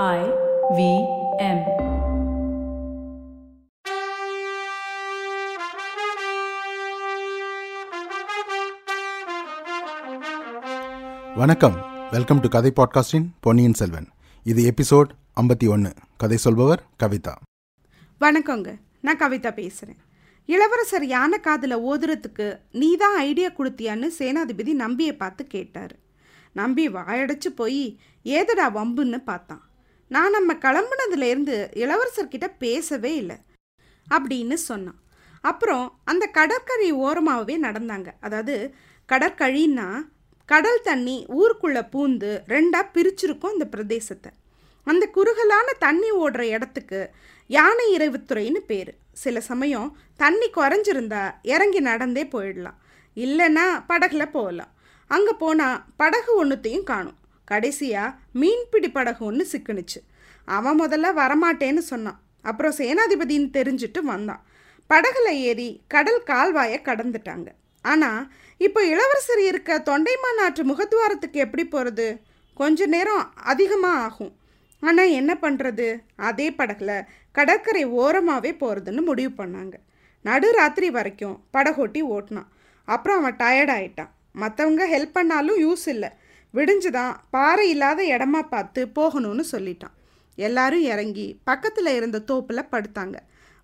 I V M. வணக்கம். Welcome to கதை பாட்காஸ்டின் பொன்னியின் செல்வன். இது எபிசோட் ஐம்பத்தி ஒன்று கதை சொல்பவர் கவிதா. வணக்கங்க. நான் கவிதா பேசுகிறேன் இளவரசர் யானை காதில் ஓதுறதுக்கு நீ தான் ஐடியா கொடுத்தியான்னு சேனாதிபதி நம்பியை பார்த்து கேட்டார். நம்பி வாயடைச்சு போய் ஏதடா வம்புன்னு பார்த்தான். நான் நம்ம கிளம்புனதுலேருந்து இளவரசர்கிட்ட பேசவே இல்லை அப்படின்னு சொன்னான். அப்புறம் அந்த கடற்கரை ஓரமாகவே நடந்தாங்க. அதாவது கடற்கழின்னா கடல் தண்ணி ஊருக்குள்ளே பூந்து ரெண்டாக பிரிச்சிருக்கும் அந்த பிரதேசத்தை. அந்த குறுகலான தண்ணி ஓடுற இடத்துக்கு யானை இறைவுத்துறைன்னு பேர். சில சமயம் தண்ணி குறைஞ்சிருந்தா இறங்கி நடந்தே போயிடலாம். இல்லைன்னா படகுல போகலாம். அங்கே போனால் படகு ஒன்றுத்தையும் காணும். கடைசியாக மீன்பிடி படகு ஒன்று சிக்குனுச்சு. அவன் முதல்ல வரமாட்டேன்னு சொன்னான். அப்புறம் சேனாதிபதின்னு தெரிஞ்சுட்டு வந்தான். படகுல ஏறி கடல் கால்வாயை கடந்துட்டாங்க. ஆனால் இப்போ இளவரசர் இருக்க தொண்டைமான் ஆற்று முகத்துவாரத்துக்கு எப்படி போகிறது கொஞ்ச நேரம் அதிகமாக ஆகும். ஆனால் என்ன பண்ணுறது அதே படகுல கடற்கரை ஓரமாகவே போகிறதுன்னு முடிவு பண்ணாங்க. நடுராத்திரி வரைக்கும் படகோட்டி ஓட்டினான். அப்புறம் அவன் டயர்டாயிட்டான் மற்றவங்க ஹெல்ப் பண்ணாலும் யூஸ் இல்லை. விடிஞ்சுதான் பாறை இல்லாத இடமா பார்த்து போகணும்னு சொல்லிட்டான். எல்லாரும் இறங்கி பக்கத்தில் இருந்த தோப்பில் படுத்தாங்க.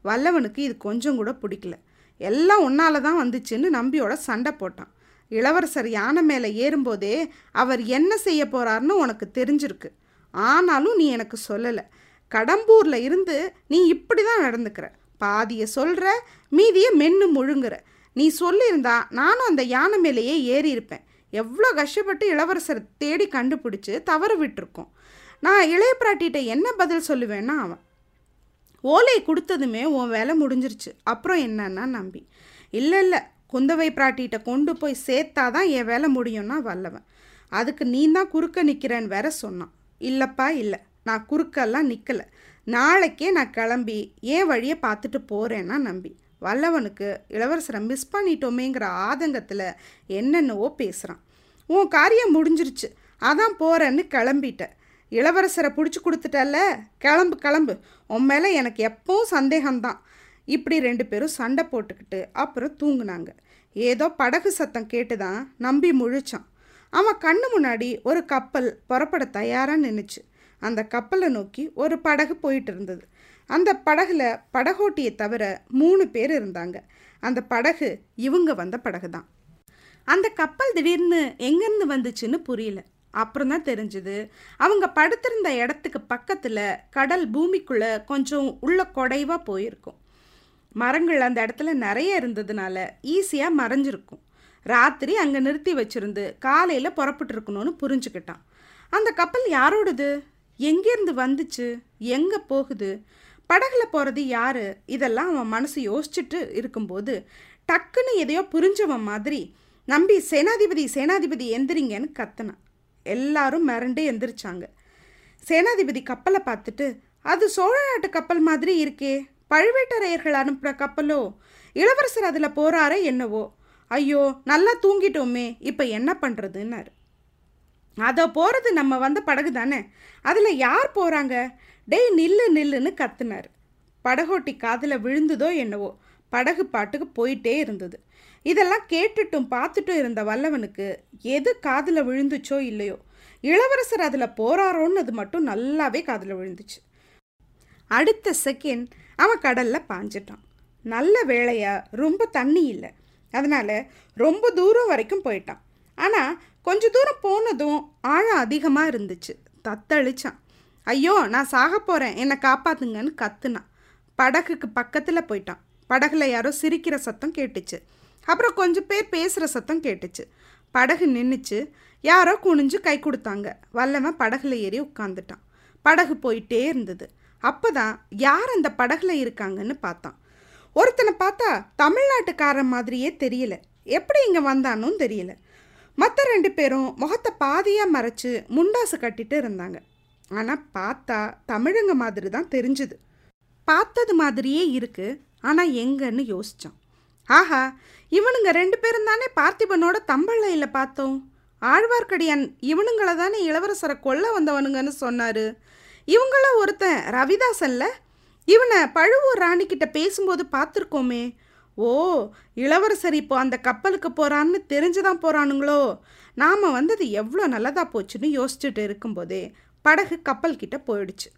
வல்லவனுக்கு இது கொஞ்சம் கூட பிடிக்கல. எல்லாம் உன்னால தான் வந்துச்சுன்னு நம்பியோட சண்டை போட்டான். இளவரசர் யானை மேலே ஏறும்போதே அவர் என்ன செய்ய போகிறாருன்னு உனக்கு தெரிஞ்சிருக்கு. ஆனாலும் நீ எனக்கு சொல்லலை. கடம்பூரில் இருந்து நீ இப்படி தான் நடந்துக்கிற. பாதியை சொல்கிற மீதியை மென்று முழுங்குற. நீ சொல்லியிருந்தா நானும் அந்த யானை மேலேயே ஏறியிருப்பேன். எவ்வளோ கஷ்டப்பட்டு இளவரசரை தேடி கண்டுபிடிச்சி தவற விட்டுருக்கோம். நான் இளைய பிராட்டிகிட்ட என்ன பதில் சொல்லுவேன்னா அவன் ஓலை கொடுத்ததுமே உன் வேலை முடிஞ்சிருச்சு. அப்புறம் என்னன்னா நம்பி. இல்லை இல்லை குந்தவை பிராட்டிகிட்ட கொண்டு போய் சேர்த்தாதான் என் வேலை முடியும்னா வல்லவன். அதுக்கு நீ தான் குறுக்க நிற்கிறேன்னு வேற சொன்னான். இல்லைப்பா இல்லை. நான் குறுக்கெல்லாம் நிற்கலை நாளைக்கே நான் கிளம்பி ஏன் வழியை பார்த்துட்டு போகிறேன்னா நம்பி. வல்லவனுக்கு இளவரசரை மிஸ் பண்ணிட்டோமேங்கிற ஆதங்கத்தில் என்னென்னவோ பேசுகிறான் உன் காரியம் முடிஞ்சிருச்சு. அதான் போகிறேன்னு கிளம்பிட்டேன். இளவரசரை பிடிச்சி கொடுத்துட்டல்ல? கிளம்பு கிளம்பு. உன் மேலே எனக்கு எப்பவும் சந்தேகம்தான். இப்படி ரெண்டு பேரும் சண்டை போட்டுக்கிட்டு அப்புறம் தூங்குனாங்க. ஏதோ படகு சத்தம் கேட்டு தான் நம்பி முழிச்சான். அவன் கண்ணு முன்னாடி ஒரு கப்பல் புறப்பட தயாராக நின்றுச்சு அந்த கப்பலை நோக்கி ஒரு படகு போயிட்டு இருந்தது. அந்த படகுல படகோட்டியை தவிர மூணு பேர் இருந்தாங்க. அந்த படகு இவங்க வந்த படகு தான் அந்த கப்பல் திடீர்னு எங்கேருந்து வந்துச்சுன்னு புரியல. அப்புறம் தான் தெரிஞ்சுது. அவங்க படுத்திருந்த இடத்துக்கு பக்கத்தில் கடல் பூமிக்குள்ளே கொஞ்சம் உள்ள குடைவாக போயிருக்கும். மரங்கள் அந்த இடத்துல நிறைய இருந்ததுனால ஈஸியாக மறைஞ்சிருக்கும். ராத்திரி அங்கே நிறுத்தி வச்சிருந்து காலையில் புறப்பட்டுருக்கணும்னு புரிஞ்சுக்கிட்டான். அந்த கப்பல் யாரோடது? எங்கேருந்து வந்துச்சு? எங்கே போகுது? படகுல போகிறது யார்? இதெல்லாம் அவன் மனசு யோசிச்சுட்டு இருக்கும்போது டக்குன்னு எதையோ புரிஞ்சவன் மாதிரி நம்பி சேனாதிபதி சேனாதிபதி எந்திரிங்கன்னு கத்தினான். எல்லாரும் மிரண்டு எந்திரிச்சாங்க. சேனாதிபதி கப்பலை பார்த்துட்டு அது சோழ நாட்டு கப்பல் மாதிரி இருக்கே பழுவேட்டரையர்கள் அனுப்புகிற கப்பலோ? இளவரசர் அதில் போகிறாரே என்னவோ? ஐயோ நல்லா தூங்கிட்டோமே இப்போ என்ன பண்ணுறதுன்னாரு அதை போகிறது நம்ம வந்த படகு தானே அதில் யார் போகிறாங்க டேய் நில்லு நில்லுன்னு கத்துனார். படகோட்டி காதில் விழுந்ததோ என்னவோ படகு பாட்டுக்கு போயிட்டே இருந்தது. இதெல்லாம் கேட்டுட்டும் பார்த்துட்டும் இருந்த வல்லவனுக்கு எது காதில் விழுந்துச்சோ இல்லையோ. இளவரசர் அதில் போறாரோன்னு அது மட்டும் நல்லாவே காதில் விழுந்துச்சு. அடுத்த செகண்ட் அவன் கடலில் பாஞ்சிட்டான். நல்ல வேலையாக ரொம்ப தண்ணி இல்லை. அதனால் ரொம்ப தூரம் வரைக்கும் போயிட்டான். ஆனால் கொஞ்ச தூரம் போனதும் ஆழம் அதிகமாக இருந்துச்சு. தத்தளிச்சான். ஐயோ நான் சாக போகிறேன் என்னை காப்பாத்துங்கன்னு கத்துனான். படகுக்கு பக்கத்தில் போயிட்டான். படகுல யாரோ சிரிக்கிற சத்தம் கேட்டுச்சு. அப்புறம் கொஞ்சம் பேர் பேசுகிற சத்தம் கேட்டுச்சு. படகு நின்றுச்சு யாரோ குனிஞ்சு கை கொடுத்தாங்க. வல்லவன் படகுல ஏறி உட்காந்துட்டான் படகு போயிட்டே இருந்தது. அப்போ தான் யார் அந்த படகுல இருக்காங்கன்னு பார்த்தான். ஒருத்தனை பார்த்தா தமிழ்நாட்டுக்காரன் மாதிரியே தெரியல. எப்படி இங்கே வந்தானும் தெரியல. மற்ற ரெண்டு பேரும் முகத்தை பாதியாக மறைச்சு முண்டாசு கட்டிட்டு இருந்தாங்க. ஆனால் பார்த்தா தமிழங்க மாதிரி தான் தெரிஞ்சுது. பார்த்தது மாதிரியே இருக்குது ஆனால் எங்கன்னு யோசித்தான் ஆஹா இவனுங்க ரெண்டு பேரும் தானே பார்த்திபனோட தம்பள்ளையில் பார்த்தோம். ஆழ்வார்க்கடியான் இவனுங்களை தானே இளவரசரை கொல்ல வந்தவனுங்கன்னு சொன்னாரு. இவங்கள ஒருத்தன் ரவிதாசன்ல? இவனை பழுவூர் ராணிக்கிட்ட பேசும்போது பார்த்துருக்கோமே. ஓ இளவரசர் இப்போ அந்த கப்பலுக்கு போகிறான்னு தெரிஞ்சுதான் போகிறானுங்களோ நாம் வந்தது எவ்வளோ நல்லதாக போச்சுன்னு யோசிச்சுட்டு இருக்கும்போதே படகு கப்பல் கிட்ட போயிடுச்சு.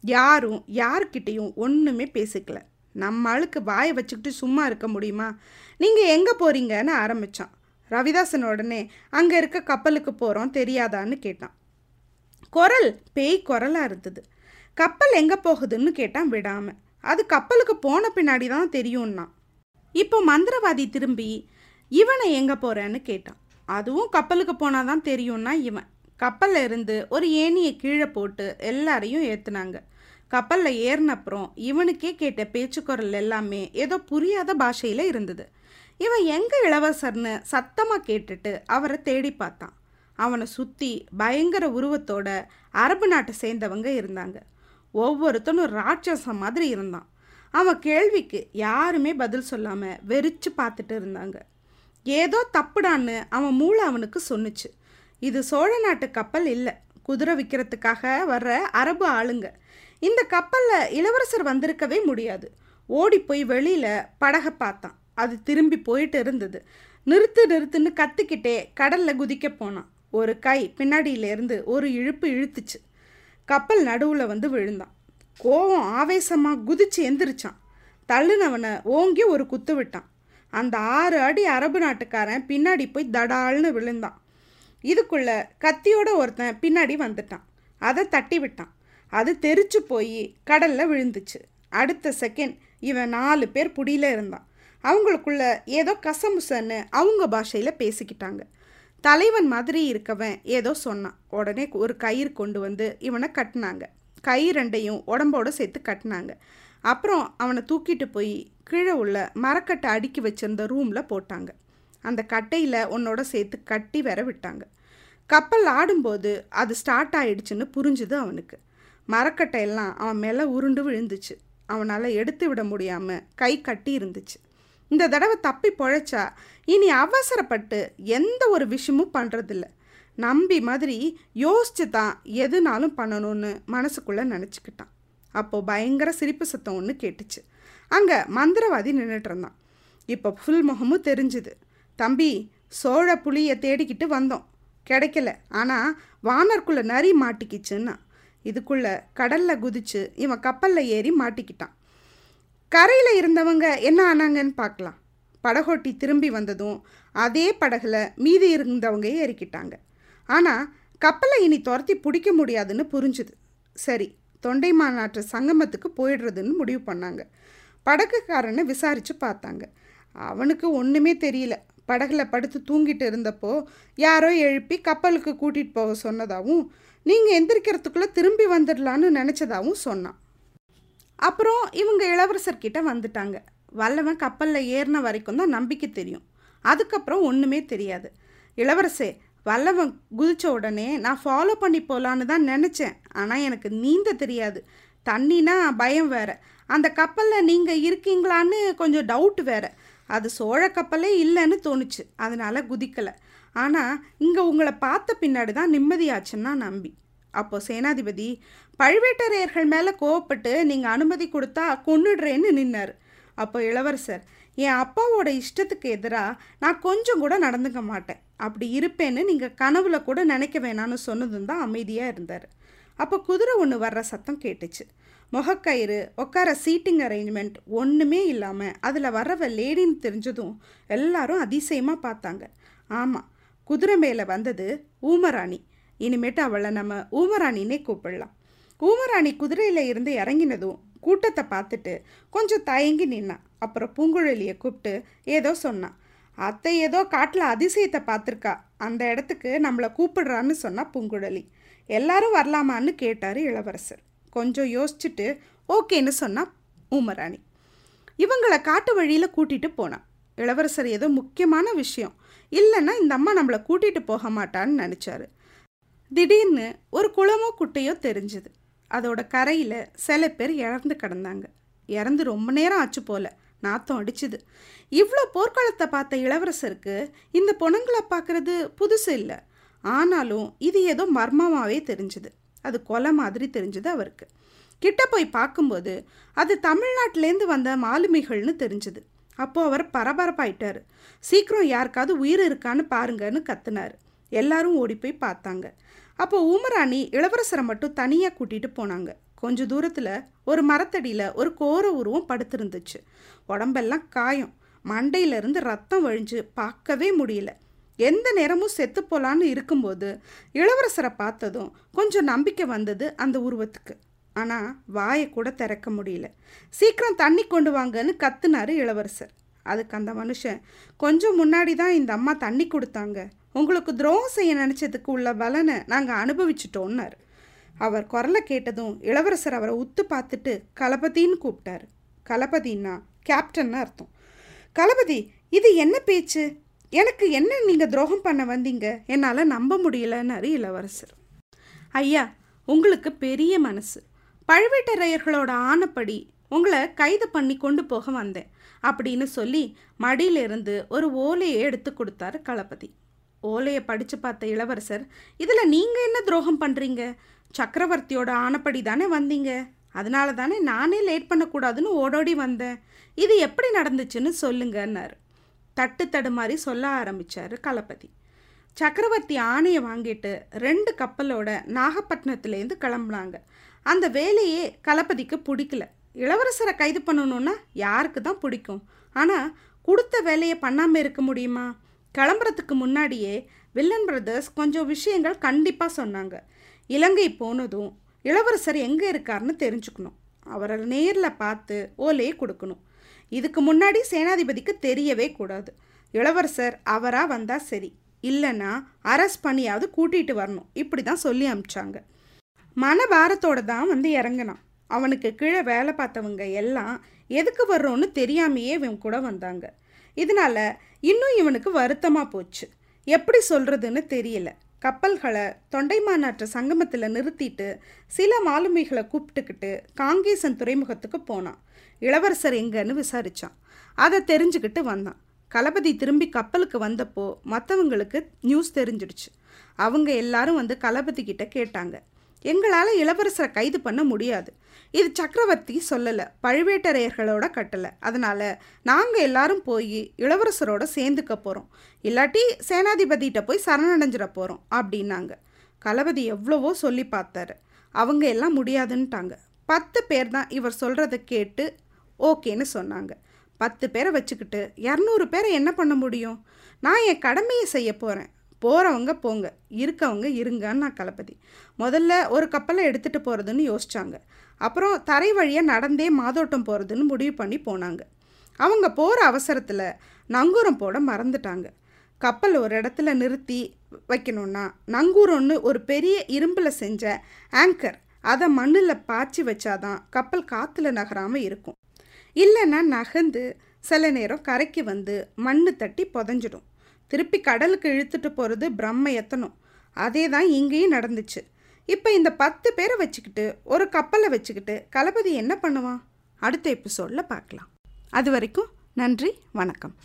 யாரும் யாருக்கிட்டேயும் ஒன்றுமே பேசிக்கல. நம்ம ஆளுக்கு வாயை வச்சுக்கிட்டு சும்மா இருக்க முடியுமா? நீங்கள் எங்கே போகிறீங்கன்னு ஆரம்பித்தான் ரவிதாசன் உடனே அங்கே இருக்க கப்பலுக்கு போகிறோம் தெரியாதான்னு கேட்டான். குரல் பேய் குரலாக இருந்தது. கப்பல் எங்கே போகுதுன்னு கேட்டான் விடாமல் அது கப்பலுக்கு போன பின்னாடி தான் தெரியும்னா இப்போ மந்திரவாதி திரும்பி இவனை எங்கே போகிறேன்னு கேட்டான். அதுவும் கப்பலுக்கு போனால் தான் தெரியும்னா இவன். கப்பலில் இருந்து ஒரு ஏணியை கீழே போட்டு எல்லாரையும் ஏற்றுனாங்க கப்பலில் ஏறினப்புறம் இவனுக்கே கேட்ட பேச்சுக்குரல் எல்லாமே ஏதோ புரியாத பாஷையில் இருந்தது. இவன் எங்கே இளவரசர்னு சத்தமாக கேட்டுட்டு அவரை தேடி பார்த்தான். அவனை சுற்றி பயங்கர உருவத்தோட அரபு நாட்டை சேர்ந்தவங்க இருந்தாங்க. ஒவ்வொருத்தனும் ராட்சசம் மாதிரி இருந்தான். அவன் கேள்விக்கு யாருமே பதில் சொல்லாமல் வெறிச்சு பார்த்துட்டு இருந்தாங்க. ஏதோ தப்புடான்னு அவன் மூளை அவனுக்கு சொன்னுச்சு. இது சோழ நாட்டு கப்பல் இல்லை. குதிரை விற்கிறதுக்காக வர்ற அரபு ஆளுங்க. இந்த கப்பலில் இளவரசர் வந்திருக்கவே முடியாது. ஓடி போய் வெளியில் படகை பார்த்தான். அது திரும்பி போயிட்டு இருந்தது. நிறுத்து நிறுத்துன்னு கத்திக்கிட்டே கடலில் குதிக்க போனான். ஒரு கை பின்னாடியிலேருந்து ஒரு இழுப்பு இழுத்துச்சு. கப்பல் நடுவில் வந்து விழுந்தான். கோவம் ஆவேசமாக குதிச்சு எந்திரிச்சான். தள்ளுனவனை ஓங்கி ஒரு குத்து விட்டான். அந்த ஆறு அடி அரபு நாட்டுக்காரன் பின்னாடி போய் தடால்னு விழுந்தான். இதுக்குள்ள கத்தியோட ஒருத்தன் பின்னாடி வந்துட்டான். அதை தட்டி விட்டான். அது தெரிச்சு போய் கடலில் விழுந்துச்சு. அடுத்த செகண்ட் இவன் நாலு பேர் புடியில் இருந்தான். அவங்களுக்குள்ள ஏதோ கசமுசன்னு அவங்க பாஷையில் பேசிக்கிட்டாங்க. தலைவன் மாதிரி இருக்கவன் ஏதோ சொன்னான். உடனே ஒரு கயிறு கொண்டு வந்து இவனை கட்டினாங்க. கை ரெண்டையும் உடம்போட சேர்த்து கட்டினாங்க. அப்புறம் அவனை தூக்கிட்டு போய் கீழே உள்ள மரக்கட்டை அடுக்கி வச்சிருந்த ரூமில் போட்டாங்க. அந்த கட்டையில் உன்னோட சேர்த்து கட்டி வர விட்டாங்க. கப்பல் ஆடும்போது அது ஸ்டார்ட் ஆயிடுச்சுன்னு புரிஞ்சுது அவனுக்கு. மரக்கட்டையெல்லாம் அவன் மேலே உருண்டு விழுந்துச்சு. அவனால் எடுத்து விட முடியாமல் கை கட்டி இருந்துச்சு. இந்த தடவை தப்பி பொழைச்சா இனி அவசரப்பட்டு எந்த ஒரு விஷயமும் பண்ணுறதில்ல நம்பி மாதிரி யோசிச்சு தான் எதுனாலும் பண்ணணும்னு மனசுக்குள்ளே நினச்சிக்கிட்டான். அப்போது பயங்கர சிரிப்பு சத்தம் ஒன்று கேட்டுச்சு. அங்கே மந்திரவாதி நின்றுட்டு இருந்தான். இப்போ ஃபுல் முகமும் தெரிஞ்சுது. தம்பி சோழ புளியை தேடிக்கிட்டு வந்தோம். கிடைக்கல. ஆனால் வானர்க்குள்ளே நரி மாட்டிக்கிச்சுன்னா இதுக்குள்ளே கடலில் குதிச்சு இவன் கப்பலில் ஏறி மாட்டிக்கிட்டான். கரையில் இருந்தவங்க என்ன ஆனாங்கன்னு பார்க்கலாம். படகோட்டி திரும்பி வந்ததும் அதே படகுல மீதி இருந்தவங்க ஏறிக்கிட்டாங்க. ஆனால் கப்பலை இனி துரத்தி பிடிக்க முடியாதுன்னு புரிஞ்சுது. சரி தொண்டை மாநாட்டு சங்கமத்துக்கு போயிடுறதுன்னு முடிவு பண்ணாங்க. படகுக்காரனை விசாரித்து பார்த்தாங்க. அவனுக்கு ஒன்றுமே தெரியல. படகுல படுத்து தூங்கிட்டு இருந்தப்போ யாரோ எழுப்பி கப்பலுக்கு கூட்டிகிட்டு போக சொன்னதாகவும் நீங்கள் எந்திரிக்கிறதுக்குள்ளே திரும்பி வந்துடலான்னு நினச்சதாகவும் சொன்னான். அப்புறம் இவங்க இளவரசர்கிட்ட வந்துட்டாங்க. வல்லவன் கப்பலில் ஏறின வரைக்கும் தான் நம்பிக்கை தெரியும். அதுக்கப்புறம் ஒன்றுமே தெரியாது. இளவரசே வல்லவன் குதிச்ச உடனே நான் ஃபாலோ பண்ணி போகலான்னு தான் நினச்சேன். ஆனால் எனக்கு நீந்த தெரியாது. தண்ணினா பயம் வேறு. அந்த கப்பலில் நீங்கள் இருக்கீங்களான்னு கொஞ்சம் டவுட் வேறு. அது சோழ கப்பலே இல்லைன்னு தோணுச்சு. அதனால் குதிக்கலை. ஆனால் இங்கே உங்களை பார்த்த பின்னாடி தான் நிம்மதியாச்சுன்னா நம்பி. அப்போ சேனாதிபதி பழுவேட்டரையர்கள் மேலே கோவப்பட்டு நீங்கள் அனுமதி கொடுத்தா கொன்னுடுறேன்னு நின்னார். அப்போ இளவரசர் என் அப்பாவோட இஷ்டத்துக்கு எதிராக நான் கொஞ்சம் கூட நடந்துக்க மாட்டேன். அப்படி இருப்பேன்னு நீங்கள் கனவுல கூட நினைக்க வேணான்னு சொன்னதும் தான் அமைதியாக இருந்தார். அப்போ குதிரை ஒன்று வர்ற சத்தம் கேட்டுச்சு. முகக்கயிறு உட்கார சீட்டிங் அரேஞ்ச்மெண்ட் ஒன்றுமே இல்லாமல் அதில் வர்றவ லேடின்னு தெரிஞ்சதும் எல்லாரும் அதிசயமாக பார்த்தாங்க. ஆமாம் குதிரை மேலே வந்தது ஊமராணி. இனிமேட்டு அவளை நம்ம ஊமராணினே கூப்பிடலாம். ஊமராணி குதிரையில் இருந்து இறங்கினதும் கூட்டத்தை பார்த்துட்டு கொஞ்சம் தயங்கி நின்னான் அப்புறம் பூங்குழலியை கூப்பிட்டு ஏதோ சொன்னான் அத்தை ஏதோ காட்டில் அதிசயத்தை பார்த்துருக்கா. அந்த இடத்துக்கு நம்மளை கூப்பிடுறான்னு சொன்னா பூங்குழலி. எல்லாரும் வரலாமான்னு கேட்டார் இளவரசர். கொஞ்சம் யோசிச்சுட்டு ஓகேன்னு சொன்னான் ஊமராணி. இவங்களை காட்டு வழியில் கூட்டிகிட்டு போனான். இளவரசர் ஏதோ முக்கியமான விஷயம். இல்லைன்னா இந்த அம்மா நம்மளை கூட்டிகிட்டு போக மாட்டான்னு நினச்சாரு. திடீர்னு ஒரு குளமோ குட்டையோ தெரிஞ்சுது. அதோட கரையில் சில பேர் இறந்து கிடந்தாங்க. இறந்து ரொம்ப நேரம் ஆச்சு போல. நாத்தம் அடிச்சுது. இவ்வளோ போர்க்களத்தை பார்த்த இளவரசருக்கு இந்த பொணங்களை பார்க்குறது புதுசு இல்லை. ஆனாலும் இது ஏதோ மர்மமாகவே தெரிஞ்சுது. அது கொலை மாதிரி தெரிஞ்சது அவருக்கு. கிட்ட போய் பார்க்கும்போது அது தமிழ்நாட்டிலேருந்து வந்த மாலுமிகள்னு தெரிஞ்சுது. அப்போது அவர் பரபரப்பாயிட்டார். சீக்கிரம் யாருக்காவது உயிர் இருக்கான்னு பாருங்கன்னு கத்துனார். எல்லாரும் ஓடி போய் பார்த்தாங்க. அப்போ ஊமராணி இளவரசரை மட்டும் தனியாக கூட்டிகிட்டு போனாங்க. கொஞ்ச தூரத்தில் ஒரு மரத்தடியில் ஒரு கோர உருவம் படுத்திருந்துச்சு. உடம்பெல்லாம் காயம். மண்டையிலிருந்து ரத்தம் வழிஞ்சு பார்க்கவே முடியல. எந்த நேரமும் செத்து போலான்னு இருக்கும்போது இளவரசரை பார்த்ததும் கொஞ்சம் நம்பிக்கை வந்தது அந்த உருவத்துக்கு. ஆனால் வாயை கூட திறக்க முடியல. சீக்கிரம் தண்ணி கொண்டு வாங்கன்னு கத்துனாரு இளவரசர். அதுக்கு அந்த மனுஷன் கொஞ்சம் முன்னாடி தான் இந்த அம்மா தண்ணி கொடுத்தாங்க. உங்களுக்கு துரோகம் செய்ய நினச்சதுக்கு உள்ள பலனை நாங்கள் அனுபவிச்சிட்டோன்னாரு அவர் குரலை கேட்டதும் இளவரசர் அவரை உத்து பார்த்துட்டு களபதின்னு கூப்பிட்டாரு. கலபதின்னா? கேப்டன்னு அர்த்தம். களபதி இது என்ன பேச்சு? எனக்கு என்ன நீங்கள் துரோகம் பண்ண வந்தீங்க? என்னால் நம்ப முடியலன்னாரு இளவரசர். ஐயா உங்களுக்கு பெரிய மனசு. பழுவேட்டரையர்களோட ஆணப்படி உங்களை கைது பண்ணி கொண்டு போக வந்தேன் அப்படின்னு சொல்லி மடியிலிருந்து ஒரு ஓலையை எடுத்து கொடுத்தாரு களபதி. ஓலையை படித்து பார்த்த இளவரசர் இதில் நீங்கள் என்ன துரோகம் பண்ணுறீங்க சக்கரவர்த்தியோட ஆணப்படி தானே வந்தீங்க. அதனால தானே நானே லேட் பண்ணக்கூடாதுன்னு ஓடோடி வந்தேன். இது எப்படி நடந்துச்சுன்னு சொல்லுங்கன்னாரு. தட்டு தடுமாறி சொல்ல ஆரம்பித்தார் களபதி சக்கரவர்த்தி ஆணையை வாங்கிட்டு ரெண்டு கப்பலோட நாகப்பட்டினத்துலேருந்து கிளம்புனாங்க. அந்த வேலையே களபதிக்கு பிடிக்கல. இளவரசரை கைது பண்ணணுன்னா யாருக்கு தான் பிடிக்கும்? ஆனால் கொடுத்த வேலையை பண்ணாமல் இருக்க முடியுமா? கிளம்புறதுக்கு முன்னாடியே வில்லன் பிரதர்ஸ் கொஞ்சம் விஷயங்கள் கண்டிப்பாக சொன்னாங்க. இலங்கை போனதும் இளவரசர் எங்கே இருக்காருன்னு தெரிஞ்சுக்கணும். அவரை நேரில் பார்த்து ஓலையை கொடுக்கணும். இதுக்கு முன்னாடி சேனாதிபதிக்கு தெரியவே கூடாது. இளவரசர் அவராக வந்தால் சரி. இல்லைன்னா அரஸ் பண்ணியாவது கூட்டிகிட்டு வரணும். இப்படி தான் சொல்லி அனுப்பிச்சாங்க மனபாரத்தோடு தான் வந்து இறங்கினான். அவனுக்கு கீழே வேலை பார்த்தவங்க எல்லாம் எதுக்கு வர்றோன்னு தெரியாமையே இவன் கூட வந்தாங்க. இதனால இன்னும் இவனுக்கு வருத்தமாக போச்சு. எப்படி சொல்கிறதுன்னு தெரியல. கப்பல்களை தொண்டைமாநாட்டு சங்கமத்தில் நிறுத்திட்டு சில மாலுமிகளை கூப்பிட்டுக்கிட்டு காங்கேசன் துறைமுகத்துக்கு போனான். இளவரசர் எங்கன்னு விசாரித்தான் அதை தெரிஞ்சுக்கிட்டு வந்தான். களபதி திரும்பி கப்பலுக்கு வந்தப்போ மற்றவங்களுக்கு நியூஸ் தெரிஞ்சிடுச்சு. அவங்க எல்லாரும் வந்து களபதி கிட்ட கேட்டாங்க. எங்களால் இளவரசரை கைது பண்ண முடியாது. இது சக்கரவர்த்தி சொல்லலை பழுவேட்டரையர்களோட கட்டலை. அதனால் நாங்கள் எல்லாரும் போய் இளவரசரோட சேர்ந்துக்க போகிறோம் இல்லாட்டி சேனாதிபதிகிட்ட போய் சரணடைஞ்சிட போகிறோம் அப்படின்னாங்க. களபதி எவ்வளவோ சொல்லி பார்த்தாரு. அவங்க எல்லாம் முடியாதுன்ட்டாங்க. பத்து பேர் தான் இவர் சொல்கிறத கேட்டு ஓகேன்னு சொன்னாங்க. பத்து பேரை வச்சுக்கிட்டு இரநூறு பேரை என்ன பண்ண முடியும்? நான் என் கடமையை செய்ய போகிறேன் போகிறவங்க போங்க. இருக்கவங்க இருங்கன்னு நான் களபதி முதல்ல ஒரு கப்பலை எடுத்துகிட்டு போகிறதுன்னு யோசிச்சாங்க. அப்புறம் தரை வழியாக நடந்தே மாதோட்டம் போகிறதுன்னு முடிவு பண்ணி போனாங்க. அவங்க போகிற அவசரத்தில் நங்கூரம் போட மறந்துட்டாங்க. கப்பல் ஒரு இடத்துல நிறுத்தி வைக்கணும்னா நங்கூரம்னு ஒரு பெரிய இரும்பில் செஞ்ச ஆங்கர் அதை மண்ணில் பாய்ச்சி வச்சாதான் கப்பல் காற்றுல நகராமல் இருக்கும். இல்லைன்னா நகர்ந்து சில நேரம் கரைக்கு வந்து மண்ணு தட்டி புதஞ்சிடும். திருப்பி கடலுக்கு இழுத்துட்டு போகிறது பிரம்ம எத்தனும். அதே தான் இங்கேயும் நடந்துச்சு. இப்போ இந்த பத்து பேரை வச்சுக்கிட்டு ஒரு கப்பலை வச்சுக்கிட்டு களபதி என்ன பண்ணுவான்? அடுத்த எபிசோடில் பார்க்கலாம். அது வரைக்கும் நன்றி வணக்கம்.